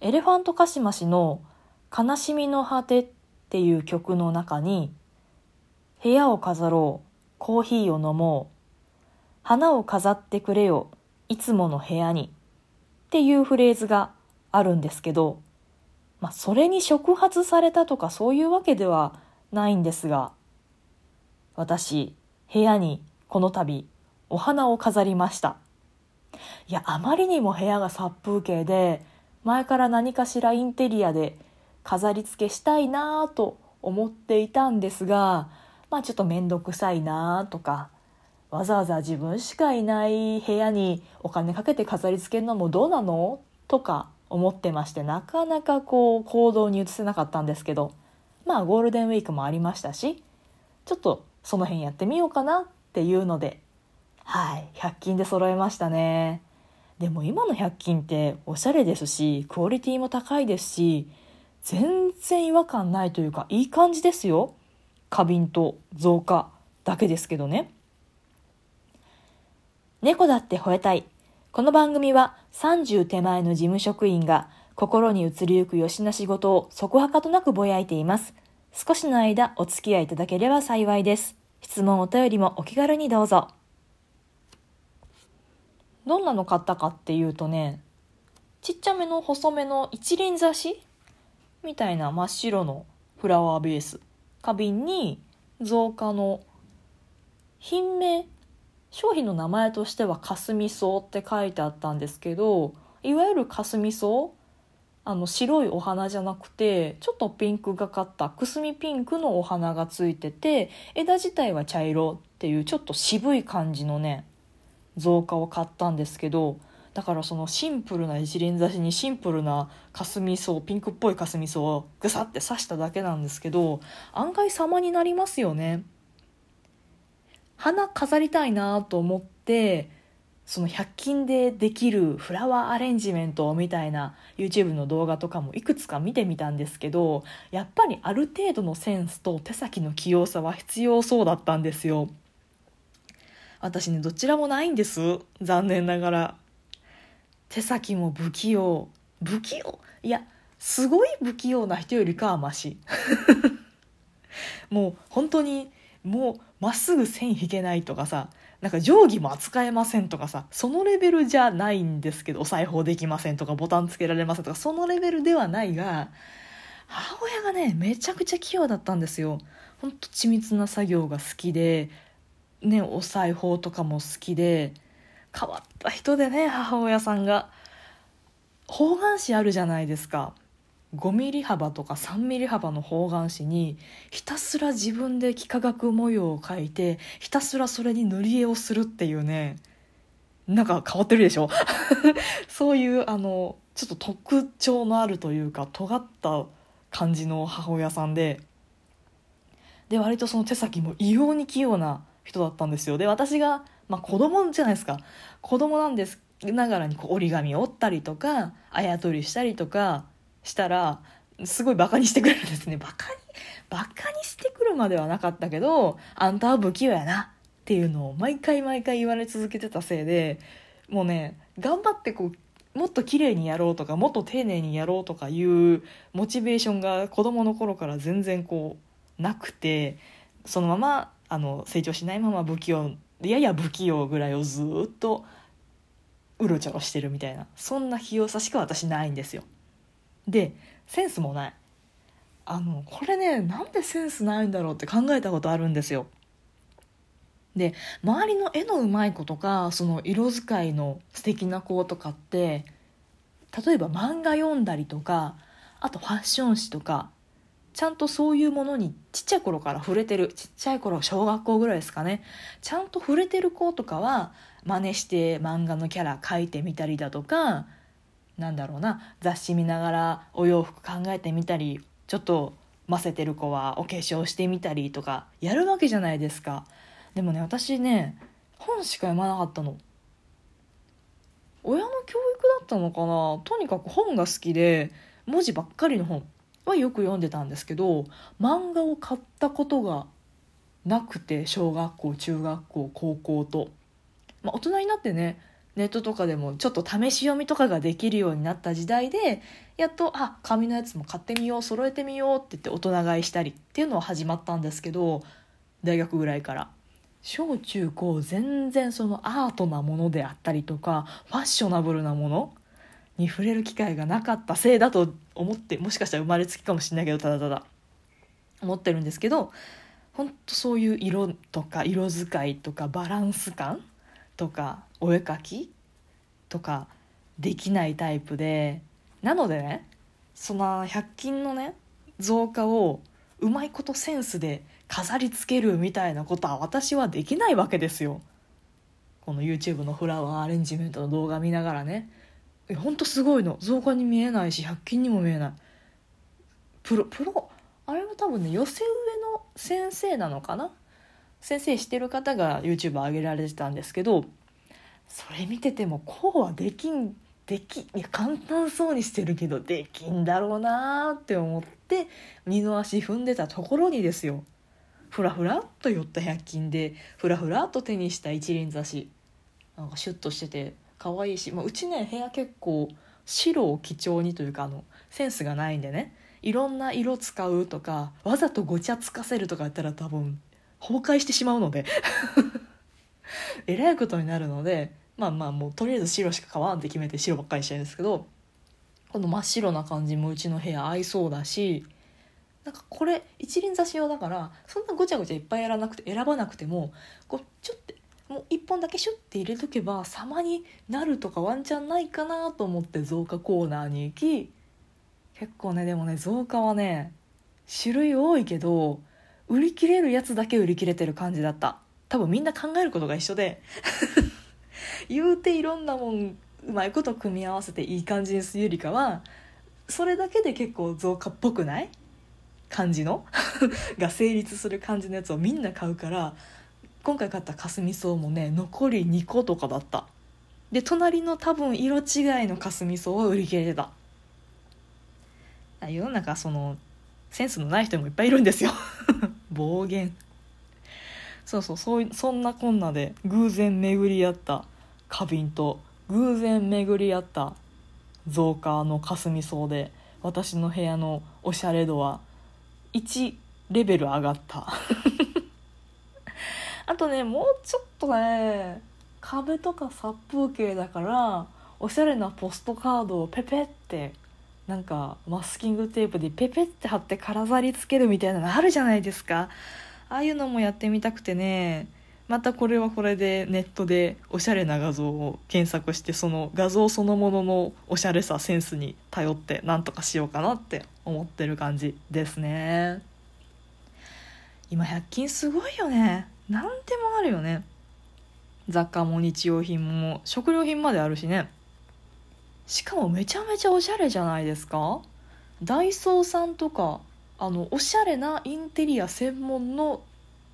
エレファントカシマシの「悲しみの果て」っていう曲の中に「部屋を飾ろうコーヒーを飲もう花を飾ってくれよいつもの部屋に」っていうフレーズがあるんですけど、まあ、それに触発されたとかそういうわけではないんですが私部屋にこの度お花を飾りました。いやあまりにも部屋が殺風景で前から何かしらインテリアで飾り付けしたいなと思っていたんですがまあちょっと面倒くさいなとかわざわざ自分しかいない部屋にお金かけて飾り付けるのもどうなのとか思ってましてなかなかこう行動に移せなかったんですけどまあゴールデンウィークもありましたしちょっとその辺やってみようかなっていうのではい100均で揃えましたね。でも今の100均っておしゃれですしクオリティも高いですし全然違和感ないというかいい感じですよ花瓶と増加だけですけどね猫だって吠えたいこの番組は30手前の事務職員が心に移りゆくよしな仕事をそこはかとなくぼやいています少しの間お付き合いいただければ幸いです。質問お便りもお気軽にどうぞ。どんなの買ったかっていうとね、ちっちゃめの細めの一輪挿しみたいな真っ白のフラワーベース。花瓶に造花の品名商品の名前としてはかすみ草って書いてあったんですけどいわゆるかすみ草あの白いお花じゃなくてちょっとピンクがかったくすみピンクのお花がついてて枝自体は茶色っていうちょっと渋い感じのね造花を買ったんですけどだからそのシンプルな一輪挿しにシンプルなかすみ草ピンクっぽいかすみ草をぐさって刺しただけなんですけど案外様になりますよね。花飾りたいなと思ってその100均でできるフラワーアレンジメントみたいな YouTube の動画とかもいくつか見てみたんですけどやっぱりある程度のセンスと手先の器用さは必要そうだったんですよ私ねどちらもないんです。残念ながら。手先も不器用。不器用？いやすごい不器用な人よりかはマシ。もう本当にもうまっすぐ線引けないとかさなんか定規も扱えませんとかさそのレベルじゃないんですけどお裁縫できませんとかボタンつけられませんとかそのレベルではないが母親がねめちゃくちゃ器用だったんですよ。ほんと緻密な作業が好きでねお裁縫とかも好きで変わった人でね母親さんが。方眼紙あるじゃないですか。5ミリ幅とか3ミリ幅の方眼紙にひたすら自分で幾何学模様を描いてひたすらそれに塗り絵をするっていうね。なんか変わってるでしょ？そういうあのちょっと特徴のあるというか尖った感じの母親さんで。で割とその手先も異様に器用な人だったんですよ。で私が、まあ、子供じゃないですか。子供なんですながらにこう折り紙を折ったりとかあやとりしたりとかしたらすごいバカにしてくれるんですね。バカにバカにしてくるまではなかったけどあんたは不器用やなっていうのを毎回毎回言われ続けてたせいでもうね頑張ってこうもっと綺麗にやろうとかもっと丁寧にやろうとかいうモチベーションが子供の頃から全然こうなくてそのままあの成長しないまま不器用やや不器用ぐらいをずっとうろちょろしてるみたいなそんな器用さしか私ないんですよ。でセンスもないあのこれねなんでセンスないんだろうって考えたことあるんですよで周りの絵のうまい子とかその色使いの素敵な子とかって例えば漫画読んだりとかあとファッション誌とかちゃんとそういうものにちっちゃい頃から触れてるちっちゃい頃小学校ぐらいですかね。ちゃんと触れてる子とかは真似して漫画のキャラ描いてみたりだとかなんだろうな雑誌見ながらお洋服考えてみたりちょっとませてる子はお化粧してみたりとかやるわけじゃないですか。でもね私ね本しか読まなかったの。親の教育だったのかな？とにかく本が好きで文字ばっかりの本。はよく読んでたんですけど漫画を買ったことがなくて小学校中学校高校と、まあ、大人になってねネットとかでもちょっと試し読みとかができるようになった時代でやっとあ紙のやつも買ってみよう揃えてみようって言って大人買いしたりっていうのは始まったんですけど大学ぐらいから。小中高全然そのアートなものであったりとかファッショナブルなものに触れる機会がなかったせいだと思ってもしかしたら生まれつきかもしれないけどただただ思ってるんですけど本当そういう色とか色使いとかバランス感とかお絵描きとかできないタイプでなのでねその100均のね増加をうまいことセンスで飾りつけるみたいなことは私はできないわけですよ。この YouTube のフラワーアレンジメントの動画見ながらねほんとすごいの。増加に見えないし100均にも見えない。プロプロ？あれは多分ね寄せ植えの先生なのかな？先生してる方が YouTube 上げられてたんですけどそれ見ててもこうはできんできいや簡単そうにしてるけどできんだろうなって思って二の足踏んでたところにですよ。ふらふらっと寄った100均でふらふらっと手にした一輪挿し。なんかシュッとしてて。可愛いし、まあ、うちね部屋結構白を基調にというかあのセンスがないんでね。いろんな色使うとかわざとごちゃつかせるとかやったら多分崩壊してしまうので。えらいことになるのでまあまあもうとりあえず白しか買わんって決めて白ばっかりしたいんですけどこの真っ白な感じもうちの部屋合いそうだしなんかこれ一輪挿し用だからそんなごちゃごちゃいっぱいやらなくて選ばなくてもこうちょっともう1本だけシュッて入れとけば様になるとかワンチャンないかなと思って増加コーナーに行き結構ねでもね増加はね種類多いけど売り切れるやつだけ売り切れてる感じだった。多分みんな考えることが一緒で 言うていろんなもんうまいこと組み合わせていい感じにするよりかはそれだけで結構増加っぽくない？感じの？が成立する感じのやつをみんな買うから今回買ったかすみ草もね残り2個とかだった。で隣の多分色違いのかすみ草は売り切れてた。世の中そのセンスのない人もいっぱいいるんですよ。暴言。そうそうそうそんなこんなで偶然巡り合った花瓶と偶然巡り合った増加のかすみ草で私の部屋のおしゃれ度は1レベル上がった。あとねもうちょっとね壁とか殺風景だからおしゃれなポストカードをペペってなんかマスキングテープでペペって貼って飾りつけるみたいなのあるじゃないですか。ああいうのもやってみたくてねまたこれはこれでネットでおしゃれな画像を検索してその画像そのもののおしゃれさセンスに頼ってなんとかしようかなって思ってる感じですね。今100均すごいよね。何でもあるよね。雑貨も日用品も食料品まであるしね。しかもめちゃめちゃおしゃれじゃないですか。ダイソーさんとかあのおしゃれなインテリア専門の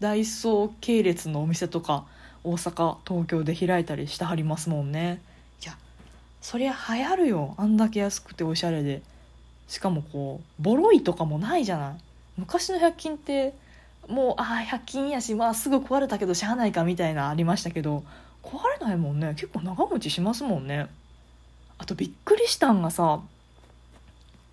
ダイソー系列のお店とか大阪東京で開いたりしてはりますもんね。いやそりゃ流行るよ。あんだけ安くておしゃれで。しかもこうボロいとかもないじゃない。昔の百均ってもうあ100均やしまあすぐ壊れたけどしゃあないかみたいなありましたけど壊れないもんね。結構長持ちしますもんね。あとびっくりしたんがさ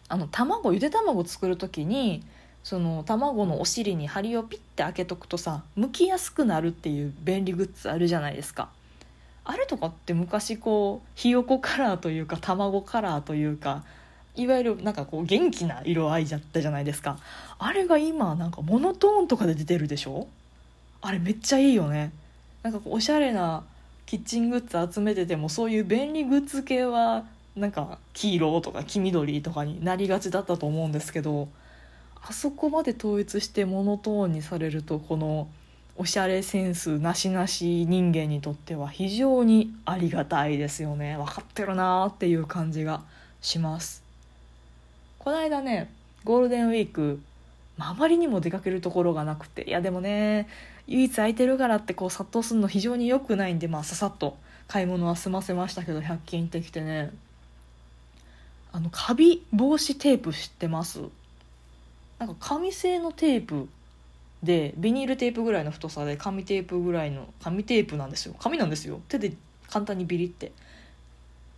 あの卵ゆで卵作る時にその卵のお尻に針をピッて開けとくとさ剥きやすくなるっていう便利グッズあるじゃないですか。あれとかって昔こうひよこカラーというか卵カラーというかいわゆるなんかこう元気な色合いじゃったじゃないですか。あれが今なんかモノトーンとかで出てるでしょ？あれめっちゃいいよね。なんかこうおしゃれなキッチングッズ集めててもそういう便利グッズ系はなんか黄色とか黄緑とかになりがちだったと思うんですけどあそこまで統一してモノトーンにされるとこのおしゃれセンスなしなし人間にとっては非常にありがたいですよね。分かってるなーっていう感じがします。この間ねゴールデンウィーク、まあ、あまりにも出かけるところがなくていやでもね唯一空いてるからってこう殺到するの非常に良くないんでまあささっと買い物は済ませましたけど100均行ってきてね。あのカビ防止テープ知ってます？なんか紙製のテープでビニールテープぐらいの太さで紙テープぐらいの紙テープなんですよ。紙なんですよ。手で簡単にビリって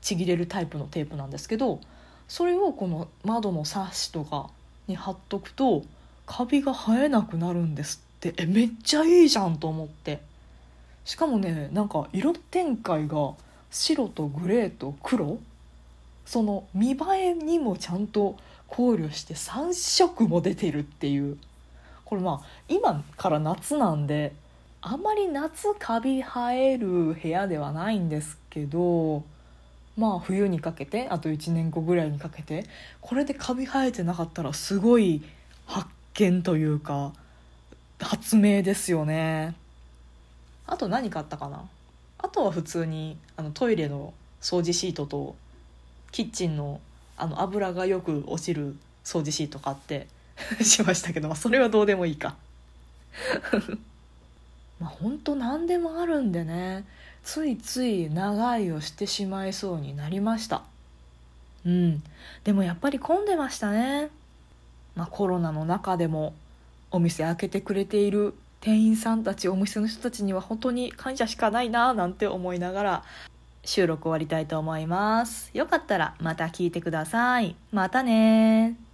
ちぎれるタイプのテープなんですけどそれをこの窓のサッシとかに貼っとくとカビが生えなくなるんですって。えめっちゃいいじゃんと思って。しかもねなんか色展開が白とグレーと黒。その見栄えにもちゃんと考慮して3色も出てるっていう。これまあ今から夏なんであんまり夏カビ生える部屋ではないんですけどまあ冬にかけてあと1年後ぐらいにかけてこれでカビ生えてなかったらすごい発見というか発明ですよね。あと何買ったかな？あとは普通にあのトイレの掃除シートとキッチンのあの油がよく落ちる掃除シート買って しましたけど、まあ、それはどうでもいいか。まあ本当何でもあるんでね。ついつい長居をしてしまいそうになりました。うん。でもやっぱり混んでましたね。まあコロナの中でもお店開けてくれている店員さんたちお店の人たちには本当に感謝しかないななんて思いながら収録終わりたいと思います。よかったらまた聞いてください。またね